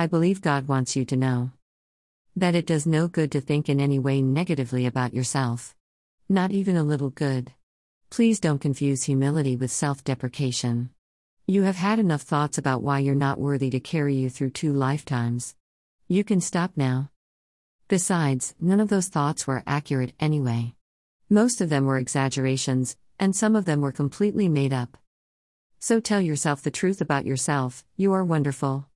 I believe God wants you to know that it does no good to think in any way negatively about yourself. Not even a little good. Please don't confuse humility with self deprecation. You have had enough thoughts about why you're not worthy to carry you through two lifetimes. You can stop now. Besides, none of those thoughts were accurate anyway. Most of them were exaggerations, and some of them were completely made up. So tell yourself the truth about yourself you are wonderful.